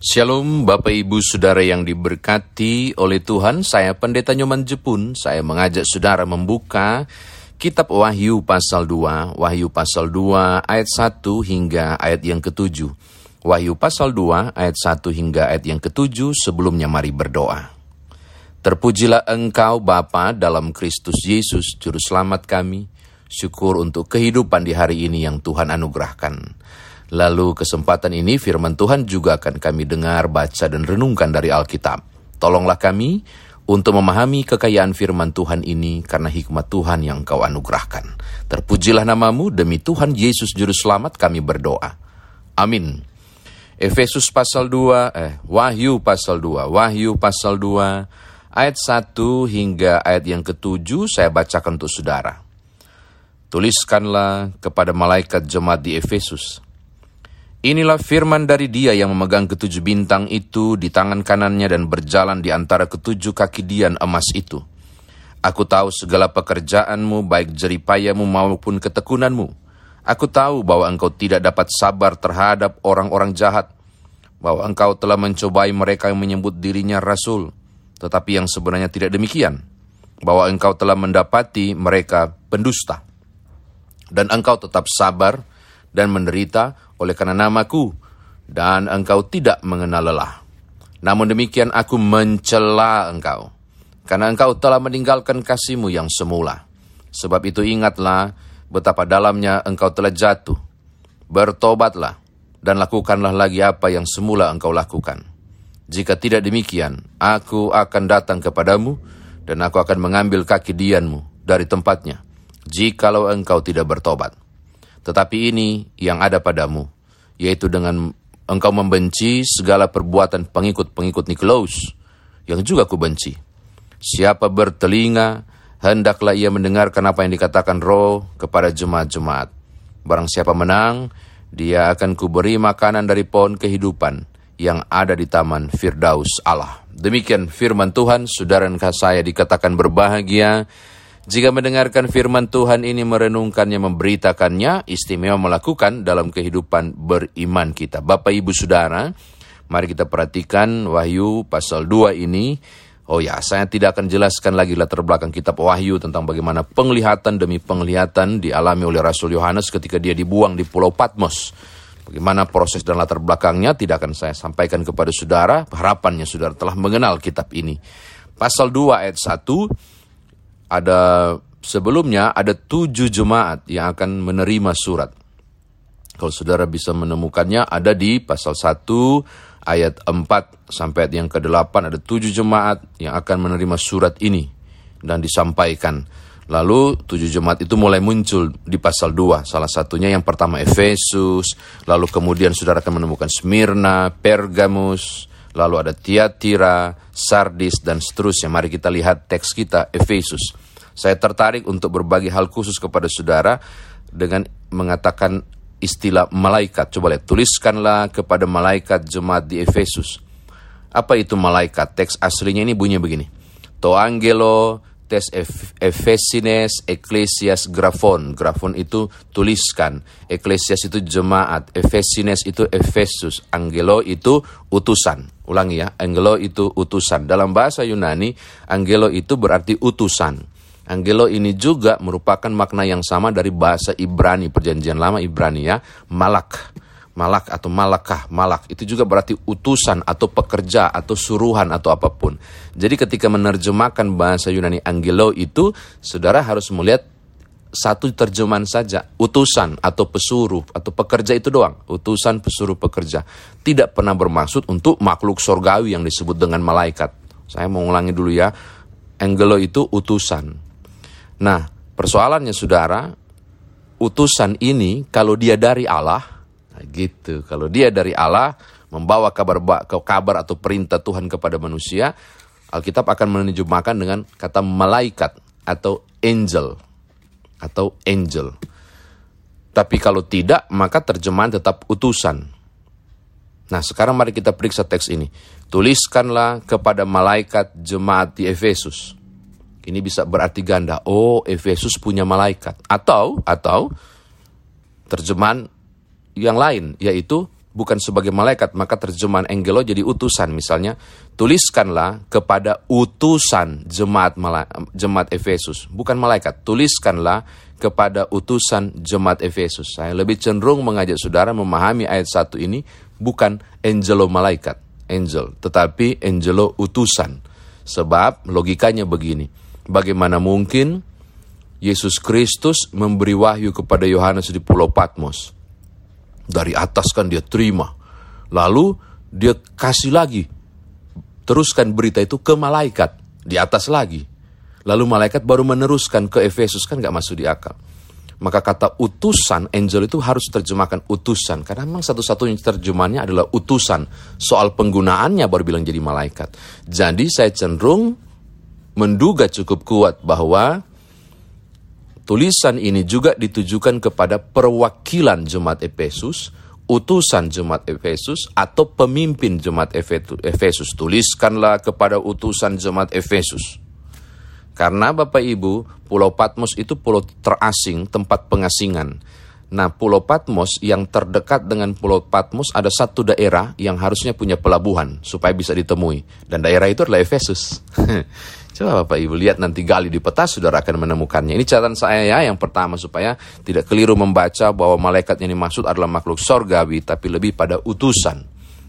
Shalom Bapak Ibu Saudara yang diberkati oleh Tuhan, saya Pendeta Nyoman Jepun, saya mengajak Saudara membuka Kitab Wahyu pasal 2, Wahyu pasal 2 ayat 1 hingga ayat yang ketujuh. Wahyu pasal 2 ayat 1 hingga ayat yang ketujuh, sebelumnya mari berdoa. Terpujilah Engkau Bapa dalam Kristus Yesus, Juru Selamat kami. Syukur untuk kehidupan di hari ini yang Tuhan anugerahkan. Lalu kesempatan ini firman Tuhan juga akan kami dengar, baca, dan renungkan dari Alkitab. Tolonglah kami untuk memahami kekayaan firman Tuhan ini karena hikmat Tuhan yang kau anugerahkan. Terpujilah namamu demi Tuhan Yesus Juru Selamat kami berdoa. Amin. Efesus pasal 2, eh, Wahyu pasal 2, Wahyu pasal 2, ayat 1 hingga ayat yang ketujuh saya bacakan untuk saudara. Tuliskanlah kepada malaikat jemaat di Efesus, Inilah firman dari dia yang memegang ketujuh bintang itu di tangan kanannya dan berjalan di antara ketujuh kaki dian emas itu. Aku tahu segala pekerjaanmu, baik jeripayamu maupun ketekunanmu. Aku tahu bahwa engkau tidak dapat sabar terhadap orang-orang jahat, bahwa engkau telah mencobai mereka yang menyebut dirinya rasul, tetapi yang sebenarnya tidak demikian, bahwa engkau telah mendapati mereka pendusta. Dan engkau tetap sabar dan menderita oleh karena namaku, dan engkau tidak mengenal lelah. Namun demikian aku mencela engkau, karena engkau telah meninggalkan kasihmu yang semula. Sebab itu ingatlah betapa dalamnya engkau telah jatuh. Bertobatlah, dan lakukanlah lagi apa yang semula engkau lakukan. Jika tidak demikian, aku akan datang kepadamu, dan aku akan mengambil kaki dianmu dari tempatnya, jikalau engkau tidak bertobat. Tetapi ini yang ada padamu, yaitu dengan engkau membenci segala perbuatan pengikut-pengikut Nikolaus, yang juga kubenci. Siapa bertelinga, hendaklah ia mendengarkan apa yang dikatakan roh kepada jemaat-jemaat. Barang siapa menang, dia akan kuberi makanan dari pohon kehidupan yang ada di taman Firdaus Allah. Demikian firman Tuhan, saudara saya dikatakan berbahagia jika mendengarkan firman Tuhan ini merenungkannya, memberitakannya, istimewa melakukan dalam kehidupan beriman kita. Bapak Ibu Saudara, mari kita perhatikan Wahyu pasal 2 ini. Oh ya, saya tidak akan jelaskan lagi latar belakang kitab Wahyu tentang bagaimana penglihatan demi penglihatan dialami oleh Rasul Yohanes ketika dia dibuang di Pulau Patmos. Bagaimana proses dan latar belakangnya tidak akan saya sampaikan kepada saudara. Harapannya saudara telah mengenal kitab ini. Pasal 2 ayat 1, ada sebelumnya ada tujuh jemaat yang akan menerima surat. Kalau saudara bisa menemukannya ada di pasal 1 ayat 4 sampai ayat yang ke-8 ada tujuh jemaat yang akan menerima surat ini dan disampaikan. Lalu tujuh jemaat itu mulai muncul di pasal 2. Salah satunya yang pertama Efesus, lalu kemudian saudara akan menemukan Smyrna, Pergamus, lalu ada Tiatira, Sardis, dan seterusnya. Mari kita lihat teks kita, Efesus. Saya tertarik untuk berbagi hal khusus kepada saudara dengan mengatakan istilah malaikat. Coba lihat, tuliskanlah kepada malaikat jemaat di Efesus. Apa itu malaikat? Teks aslinya ini bunyinya begini. To angelo tes Efesines Ecclesias Grafon. Grafon itu tuliskan. Ecclesias itu jemaat. Efesines itu Efesus. Angelo itu utusan. Ulangi ya, angelo itu utusan. Dalam bahasa Yunani, angelo itu berarti utusan. Angelo ini juga merupakan makna yang sama dari bahasa Ibrani, perjanjian lama Ibrani ya, malak. Malak atau malakah, malak itu juga berarti utusan atau pekerja atau suruhan atau apa pun. Jadi ketika menerjemahkan bahasa Yunani angelo itu, saudara harus melihat satu terjemahan saja, utusan atau pesuruh atau pekerja itu doang, utusan pesuruh pekerja. Tidak pernah bermaksud untuk makhluk sorgawi yang disebut dengan malaikat. Saya mau ulangi dulu ya, angelo itu utusan, Nah, persoalannya saudara, utusan ini kalau dia dari Allah, nah gitu. Kalau dia dari Allah membawa kabar kabar atau perintah Tuhan kepada manusia, Alkitab akan menerjemahkan dengan kata malaikat atau angel atau angel. Tapi kalau tidak, maka terjemahan tetap utusan. Nah, sekarang mari kita periksa teks ini. Tuliskanlah kepada malaikat jemaat di Efesus. Ini bisa berarti ganda. Oh, Efesus punya malaikat. Atau atau terjemahan yang lain yaitu bukan sebagai malaikat, maka terjemahan angelo jadi utusan. Misalnya, tuliskanlah kepada utusan jemaat jemaat Efesus, bukan malaikat. Tuliskanlah kepada utusan jemaat Efesus. Saya lebih cenderung mengajak saudara memahami ayat satu ini bukan angelo malaikat, angel, tetapi angelo utusan. Sebab logikanya begini, bagaimana mungkin Yesus Kristus memberi wahyu kepada Yohanes di Pulau Patmos? Dari atas kan dia terima. Lalu dia kasih lagi. Teruskan berita itu ke malaikat. Di atas lagi. Lalu malaikat baru meneruskan ke Efesus. Kan gak masuk di akal. Maka kata utusan, angel itu harus terjemahkan utusan. Karena memang satu-satunya terjemahannya adalah utusan. Soal penggunaannya baru bilang jadi malaikat. Jadi saya cenderung menduga cukup kuat bahwa Tulisan ini juga ditujukan kepada perwakilan jemaat Efesus, utusan jemaat Efesus atau pemimpin jemaat Efesus. Tuliskanlah kepada utusan jemaat Efesus. Karena Bapak Ibu, Pulau Patmos itu pulau terasing, tempat pengasingan. Nah, Pulau Patmos yang terdekat dengan Pulau Patmos ada satu daerah yang harusnya punya pelabuhan supaya bisa ditemui. Dan daerah itu adalah Efesus. Coba Bapak Ibu lihat nanti gali di peta saudara akan menemukannya. Ini catatan saya ya yang pertama supaya tidak keliru membaca bahwa malaikat yang dimaksud adalah makhluk sorgawi tapi lebih pada utusan.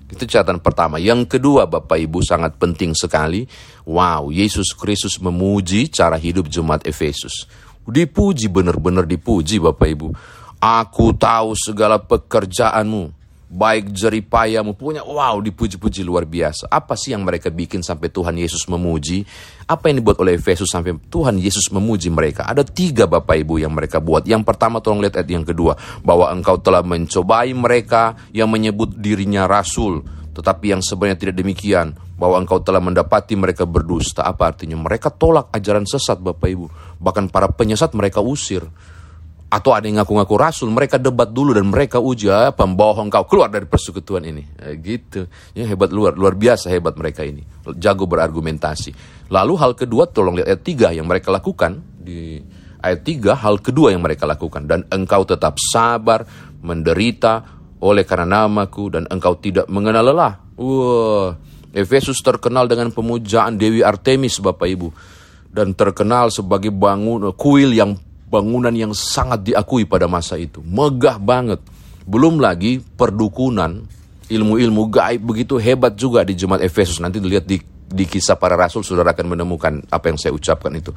Itu catatan pertama. Yang kedua Bapak Ibu sangat penting sekali. Wow, Yesus Kristus memuji cara hidup jemaat Efesus. Dipuji benar-benar dipuji Bapak Ibu. Aku tahu segala pekerjaanmu baik jeripayamu punya wow dipuji-puji luar biasa. Apa sih yang mereka bikin sampai Tuhan Yesus memuji? Apa yang dibuat oleh Efesus sampai Tuhan Yesus memuji mereka? Ada tiga bapak ibu yang mereka buat. Yang pertama tolong lihat ayat yang kedua. Bahwa engkau telah mencobai mereka yang menyebut dirinya rasul. Tetapi yang sebenarnya tidak demikian. Bahwa engkau telah mendapati mereka berdusta. Apa artinya? Mereka tolak ajaran sesat bapak ibu. Bahkan para penyesat mereka usir atau ada yang ngaku-ngaku rasul, mereka debat dulu dan mereka uji, ah, pembohong kau keluar dari persekutuan ini. Eh, gitu. Ya hebat luar, luar biasa hebat mereka ini. Jago berargumentasi. Lalu hal kedua, tolong lihat ayat 3 yang mereka lakukan di ayat 3 hal kedua yang mereka lakukan dan engkau tetap sabar menderita oleh karena namaku dan engkau tidak mengenal lelah. Wah, Efesus terkenal dengan pemujaan Dewi Artemis Bapak Ibu dan terkenal sebagai bangun kuil yang bangunan yang sangat diakui pada masa itu. Megah banget. Belum lagi perdukunan, ilmu-ilmu gaib begitu hebat juga di jemaat Efesus. Nanti dilihat di, di kisah para rasul, saudara akan menemukan apa yang saya ucapkan itu.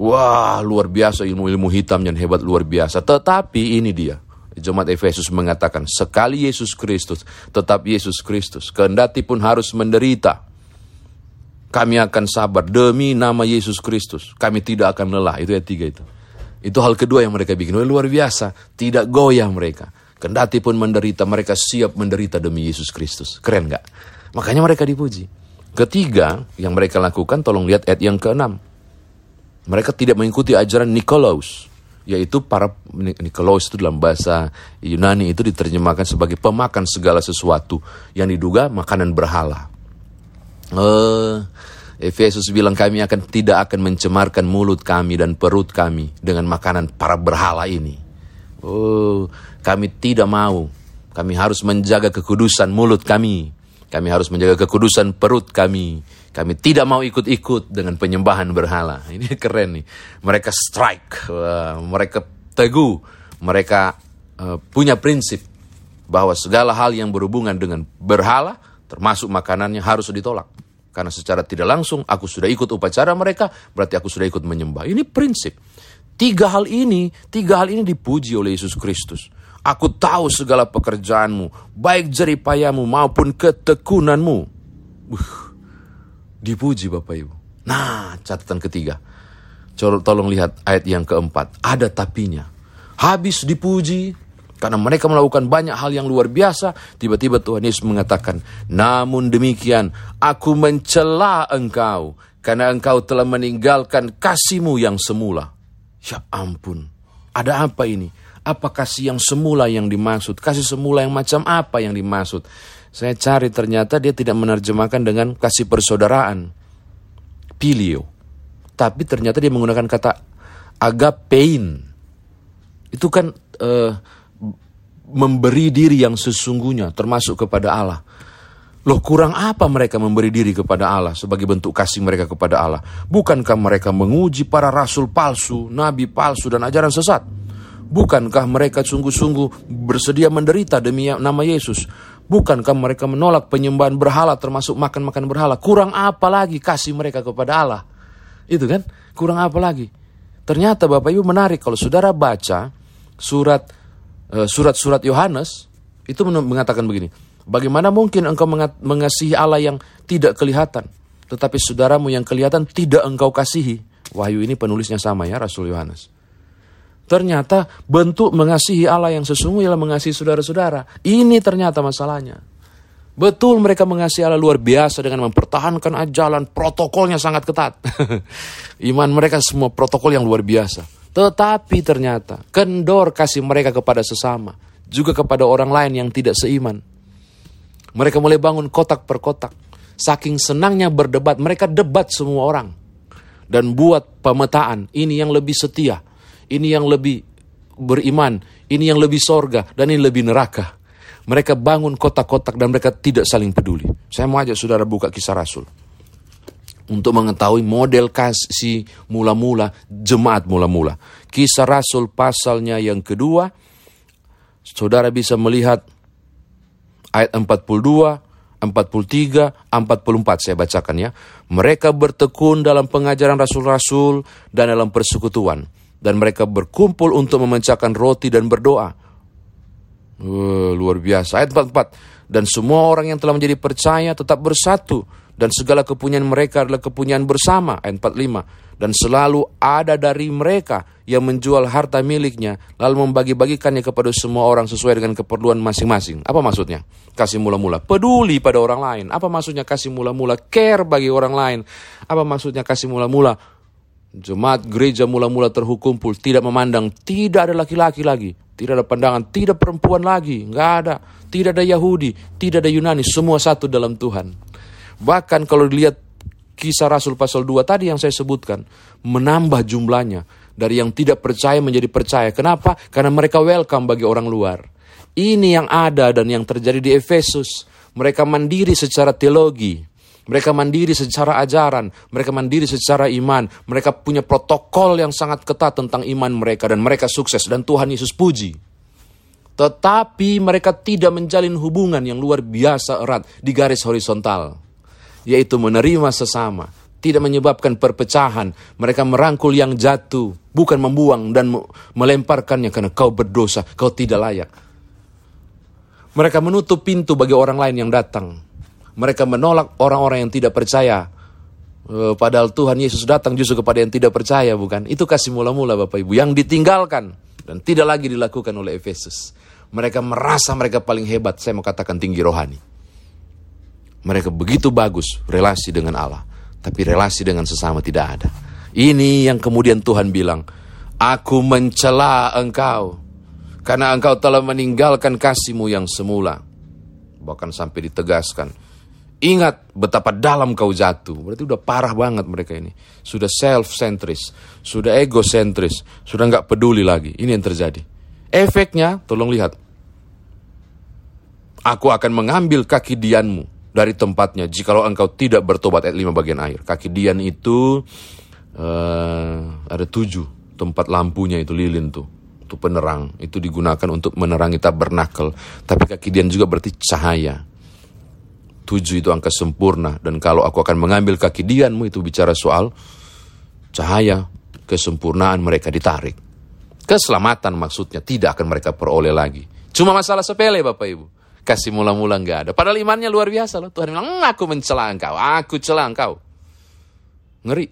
Wah, luar biasa ilmu-ilmu hitam yang hebat luar biasa. Tetapi ini dia. Jemaat Efesus mengatakan, sekali Yesus Kristus, tetap Yesus Kristus. Kendati pun harus menderita. Kami akan sabar demi nama Yesus Kristus. Kami tidak akan lelah. Itu ya tiga itu. Itu hal kedua yang mereka bikin. Luar biasa. Tidak goyah mereka. Kendati pun menderita, mereka siap menderita demi Yesus Kristus. Keren gak? Makanya mereka dipuji. Ketiga, yang mereka lakukan, tolong lihat ayat yang keenam. Mereka tidak mengikuti ajaran Nikolaus. Yaitu para Nikolaus itu dalam bahasa Yunani itu diterjemahkan sebagai pemakan segala sesuatu yang diduga makanan berhala. Uh, Efesus bilang kami akan tidak akan mencemarkan mulut kami dan perut kami dengan makanan para berhala ini. Oh, kami tidak mau. Kami harus menjaga kekudusan mulut kami. Kami harus menjaga kekudusan perut kami. Kami tidak mau ikut-ikut dengan penyembahan berhala. Ini keren nih. Mereka strike, mereka teguh, mereka uh, punya prinsip bahwa segala hal yang berhubungan dengan berhala, termasuk makanannya harus ditolak. Karena secara tidak langsung aku sudah ikut upacara mereka, berarti aku sudah ikut menyembah. Ini prinsip. Tiga hal ini, tiga hal ini dipuji oleh Yesus Kristus. Aku tahu segala pekerjaanmu, baik jeripayamu maupun ketekunanmu. Uh, dipuji Bapak Ibu. Nah, catatan ketiga. Tolong lihat ayat yang keempat. Ada tapinya. Habis dipuji, karena mereka melakukan banyak hal yang luar biasa, tiba-tiba Tuhan Yesus mengatakan, "Namun demikian, aku mencela engkau karena engkau telah meninggalkan kasihmu yang semula." Ya ampun. Ada apa ini? Apa kasih yang semula yang dimaksud? Kasih semula yang macam apa yang dimaksud? Saya cari ternyata dia tidak menerjemahkan dengan kasih persaudaraan. Pilio. Tapi ternyata dia menggunakan kata agapein. Itu kan uh, memberi diri yang sesungguhnya termasuk kepada Allah. Loh kurang apa mereka memberi diri kepada Allah sebagai bentuk kasih mereka kepada Allah? Bukankah mereka menguji para rasul palsu, nabi palsu dan ajaran sesat? Bukankah mereka sungguh-sungguh bersedia menderita demi nama Yesus? Bukankah mereka menolak penyembahan berhala termasuk makan-makan berhala? Kurang apa lagi kasih mereka kepada Allah? Itu kan? Kurang apa lagi? Ternyata Bapak Ibu menarik kalau saudara baca surat surat-surat Yohanes itu mengatakan begini. Bagaimana mungkin engkau mengasihi Allah yang tidak kelihatan, tetapi saudaramu yang kelihatan tidak engkau kasihi? Wahyu ini penulisnya sama ya, Rasul Yohanes. Ternyata bentuk mengasihi Allah yang sesungguhnya ialah mengasihi saudara-saudara. Ini ternyata masalahnya. Betul mereka mengasihi Allah luar biasa dengan mempertahankan ajalan, protokolnya sangat ketat. Iman mereka semua protokol yang luar biasa. Tetapi ternyata kendor kasih mereka kepada sesama, juga kepada orang lain yang tidak seiman. Mereka mulai bangun kotak per kotak. Saking senangnya berdebat, mereka debat semua orang. Dan buat pemetaan, ini yang lebih setia, ini yang lebih beriman, ini yang lebih sorga, dan ini lebih neraka. Mereka bangun kotak-kotak dan mereka tidak saling peduli. Saya mau ajak saudara buka kisah Rasul. Untuk mengetahui model kasih mula-mula, jemaat mula-mula. Kisah Rasul pasalnya yang kedua, saudara bisa melihat ayat 42, 43, 44 saya bacakan ya. Mereka bertekun dalam pengajaran rasul-rasul dan dalam persekutuan. Dan mereka berkumpul untuk memecahkan roti dan berdoa. Uh, luar biasa. Ayat 44. Dan semua orang yang telah menjadi percaya tetap bersatu. Dan segala kepunyaan mereka adalah kepunyaan bersama. Ayat 45 dan selalu ada dari mereka yang menjual harta miliknya lalu membagi-bagikannya kepada semua orang sesuai dengan keperluan masing-masing. Apa maksudnya? Kasih mula-mula peduli pada orang lain. Apa maksudnya kasih mula-mula care bagi orang lain? Apa maksudnya kasih mula-mula jemaat gereja mula-mula terhukumpul tidak memandang tidak ada laki-laki lagi, tidak ada pandangan, tidak perempuan lagi, nggak ada, tidak ada Yahudi, tidak ada Yunani, semua satu dalam Tuhan. Bahkan kalau dilihat kisah Rasul pasal 2 tadi yang saya sebutkan menambah jumlahnya dari yang tidak percaya menjadi percaya. Kenapa? Karena mereka welcome bagi orang luar. Ini yang ada dan yang terjadi di Efesus. Mereka mandiri secara teologi, mereka mandiri secara ajaran, mereka mandiri secara iman, mereka punya protokol yang sangat ketat tentang iman mereka dan mereka sukses dan Tuhan Yesus puji. Tetapi mereka tidak menjalin hubungan yang luar biasa erat di garis horizontal yaitu menerima sesama, tidak menyebabkan perpecahan. Mereka merangkul yang jatuh, bukan membuang dan melemparkannya karena kau berdosa, kau tidak layak. Mereka menutup pintu bagi orang lain yang datang. Mereka menolak orang-orang yang tidak percaya. Eh, padahal Tuhan Yesus datang justru kepada yang tidak percaya, bukan? Itu kasih mula-mula Bapak Ibu. Yang ditinggalkan dan tidak lagi dilakukan oleh Efesus. Mereka merasa mereka paling hebat, saya mau katakan tinggi rohani. Mereka begitu bagus relasi dengan Allah, tapi relasi dengan sesama tidak ada. Ini yang kemudian Tuhan bilang, Aku mencela engkau, karena engkau telah meninggalkan kasihmu yang semula. Bahkan sampai ditegaskan, Ingat betapa dalam kau jatuh. Berarti udah parah banget mereka ini. Sudah self-centris, sudah egocentris, sudah nggak peduli lagi. Ini yang terjadi. Efeknya, tolong lihat. Aku akan mengambil kaki dianmu dari tempatnya jikalau engkau tidak bertobat ayat 5 bagian akhir. Kaki Dian itu uh, ada tujuh tempat lampunya itu lilin tuh. Itu penerang. Itu digunakan untuk menerangi tabernakel. Tapi kaki Dian juga berarti cahaya. Tujuh itu angka sempurna. Dan kalau aku akan mengambil kaki Dianmu itu bicara soal cahaya, kesempurnaan mereka ditarik. Keselamatan maksudnya tidak akan mereka peroleh lagi. Cuma masalah sepele Bapak Ibu kasih mula-mula nggak ada. Padahal imannya luar biasa loh. Tuhan bilang, aku mencela engkau, aku celah engkau. Ngeri.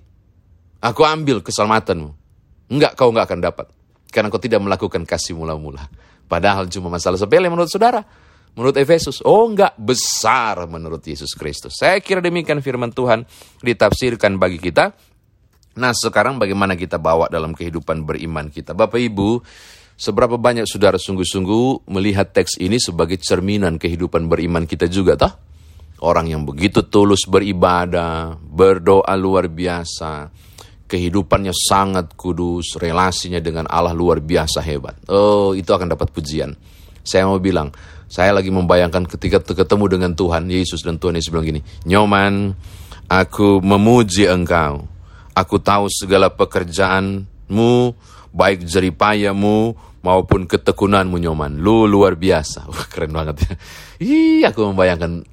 Aku ambil keselamatanmu. Enggak, kau nggak akan dapat. Karena kau tidak melakukan kasih mula-mula. Padahal cuma masalah sepele menurut saudara. Menurut Efesus, oh enggak, besar menurut Yesus Kristus. Saya kira demikian firman Tuhan ditafsirkan bagi kita. Nah sekarang bagaimana kita bawa dalam kehidupan beriman kita. Bapak Ibu, Seberapa banyak saudara sungguh-sungguh melihat teks ini sebagai cerminan kehidupan beriman kita juga, toh? Orang yang begitu tulus beribadah, berdoa luar biasa, kehidupannya sangat kudus, relasinya dengan Allah luar biasa hebat. Oh, itu akan dapat pujian. Saya mau bilang, saya lagi membayangkan ketika ketemu dengan Tuhan Yesus dan Tuhan Yesus bilang gini, Nyoman, aku memuji engkau. Aku tahu segala pekerjaanmu, baik jeripayamu maupun ketekunanmu Nyoman. Lu luar biasa. Wah, keren banget ya. Ih, aku membayangkan.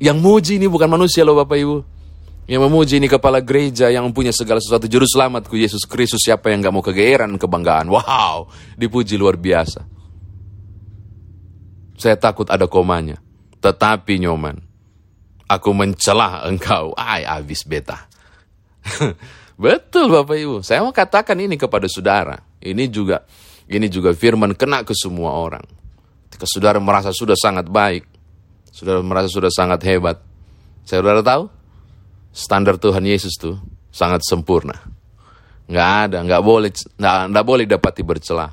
Yang muji ini bukan manusia loh Bapak Ibu. Yang memuji ini kepala gereja yang mempunyai segala sesuatu juru selamatku Yesus Kristus siapa yang gak mau kegeeran kebanggaan. Wow, dipuji luar biasa. Saya takut ada komanya. Tetapi nyoman, aku mencelah engkau. Ay, habis beta. Betul Bapak Ibu. Saya mau katakan ini kepada saudara. Ini juga ini juga firman kena ke semua orang. Ketika saudara merasa sudah sangat baik, saudara merasa sudah sangat hebat. Saudara tahu? standar Tuhan Yesus tuh sangat sempurna. Nggak ada, nggak boleh, nggak, nggak boleh dapati bercelah.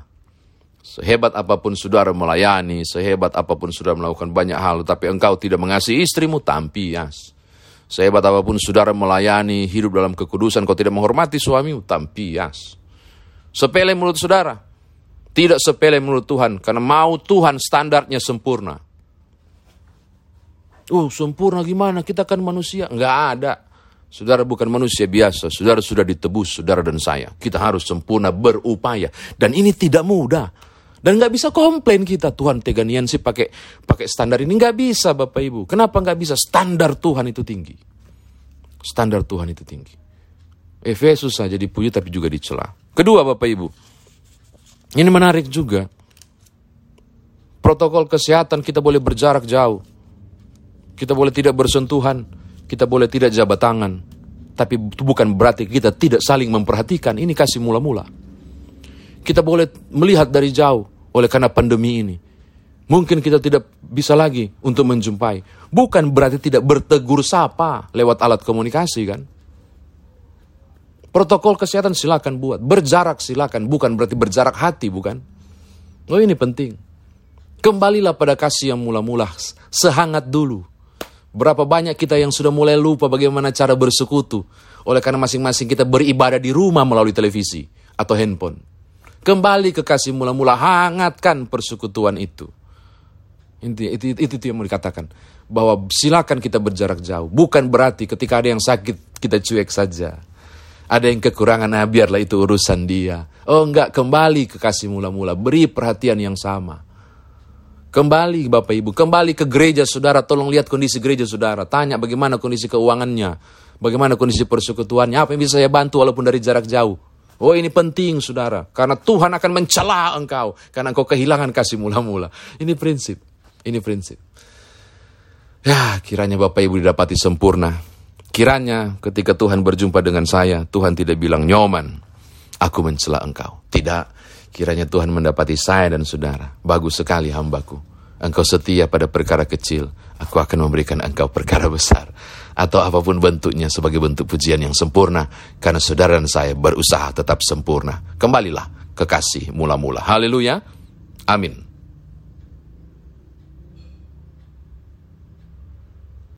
Sehebat apa pun saudara melayani, sehebat apa pun saudara melakukan banyak hal, tapi engkau tidak mengasihi istrimu, tampias. Sehebat apa pun saudara melayani, hidup dalam kekudusan, kau tidak menghormati suamimu, tampias. Sepele menurut saudara, tidak sepele menurut Tuhan, karena mau Tuhan standarnya sempurna. Oh, sempurna gimana? Kita kan manusia. Nggak ada. Saudara bukan manusia biasa, saudara sudah ditebus, saudara dan saya. Kita harus sempurna berupaya. Dan ini tidak mudah. Dan nggak bisa komplain kita, Tuhan teganian sih pakai pakai standar ini. Nggak bisa Bapak Ibu. Kenapa nggak bisa? Standar Tuhan itu tinggi. Standar Tuhan itu tinggi. Efesus saja dipuji tapi juga dicela. Kedua Bapak Ibu, ini menarik juga. Protokol kesehatan kita boleh berjarak jauh. Kita boleh tidak bersentuhan kita boleh tidak jabat tangan, tapi itu bukan berarti kita tidak saling memperhatikan. Ini kasih mula-mula. Kita boleh melihat dari jauh oleh karena pandemi ini. Mungkin kita tidak bisa lagi untuk menjumpai. Bukan berarti tidak bertegur sapa lewat alat komunikasi kan. Protokol kesehatan silakan buat. Berjarak silakan. Bukan berarti berjarak hati bukan. Oh ini penting. Kembalilah pada kasih yang mula-mula. Sehangat dulu Berapa banyak kita yang sudah mulai lupa bagaimana cara bersekutu. Oleh karena masing-masing kita beribadah di rumah melalui televisi atau handphone. Kembali ke kasih mula-mula, hangatkan persekutuan itu. Itu, itu, itu, itu yang mau dikatakan. Bahwa silakan kita berjarak jauh. Bukan berarti ketika ada yang sakit, kita cuek saja. Ada yang kekurangan, nah biarlah itu urusan dia. Oh enggak, kembali ke kasih mula-mula. Beri perhatian yang sama. Kembali Bapak Ibu, kembali ke gereja saudara, tolong lihat kondisi gereja saudara. Tanya bagaimana kondisi keuangannya, bagaimana kondisi persekutuannya, apa yang bisa saya bantu walaupun dari jarak jauh. Oh ini penting saudara, karena Tuhan akan mencela engkau, karena engkau kehilangan kasih mula-mula. Ini prinsip, ini prinsip. Ya kiranya Bapak Ibu didapati sempurna. Kiranya ketika Tuhan berjumpa dengan saya, Tuhan tidak bilang nyoman, aku mencela engkau. Tidak, Kiranya Tuhan mendapati saya dan saudara. Bagus sekali hambaku. Engkau setia pada perkara kecil. Aku akan memberikan engkau perkara besar. Atau apa pun bentuknya sebagai bentuk pujian yang sempurna. Karena saudara dan saya berusaha tetap sempurna. Kembalilah kekasih mula-mula. Haleluya. Amin.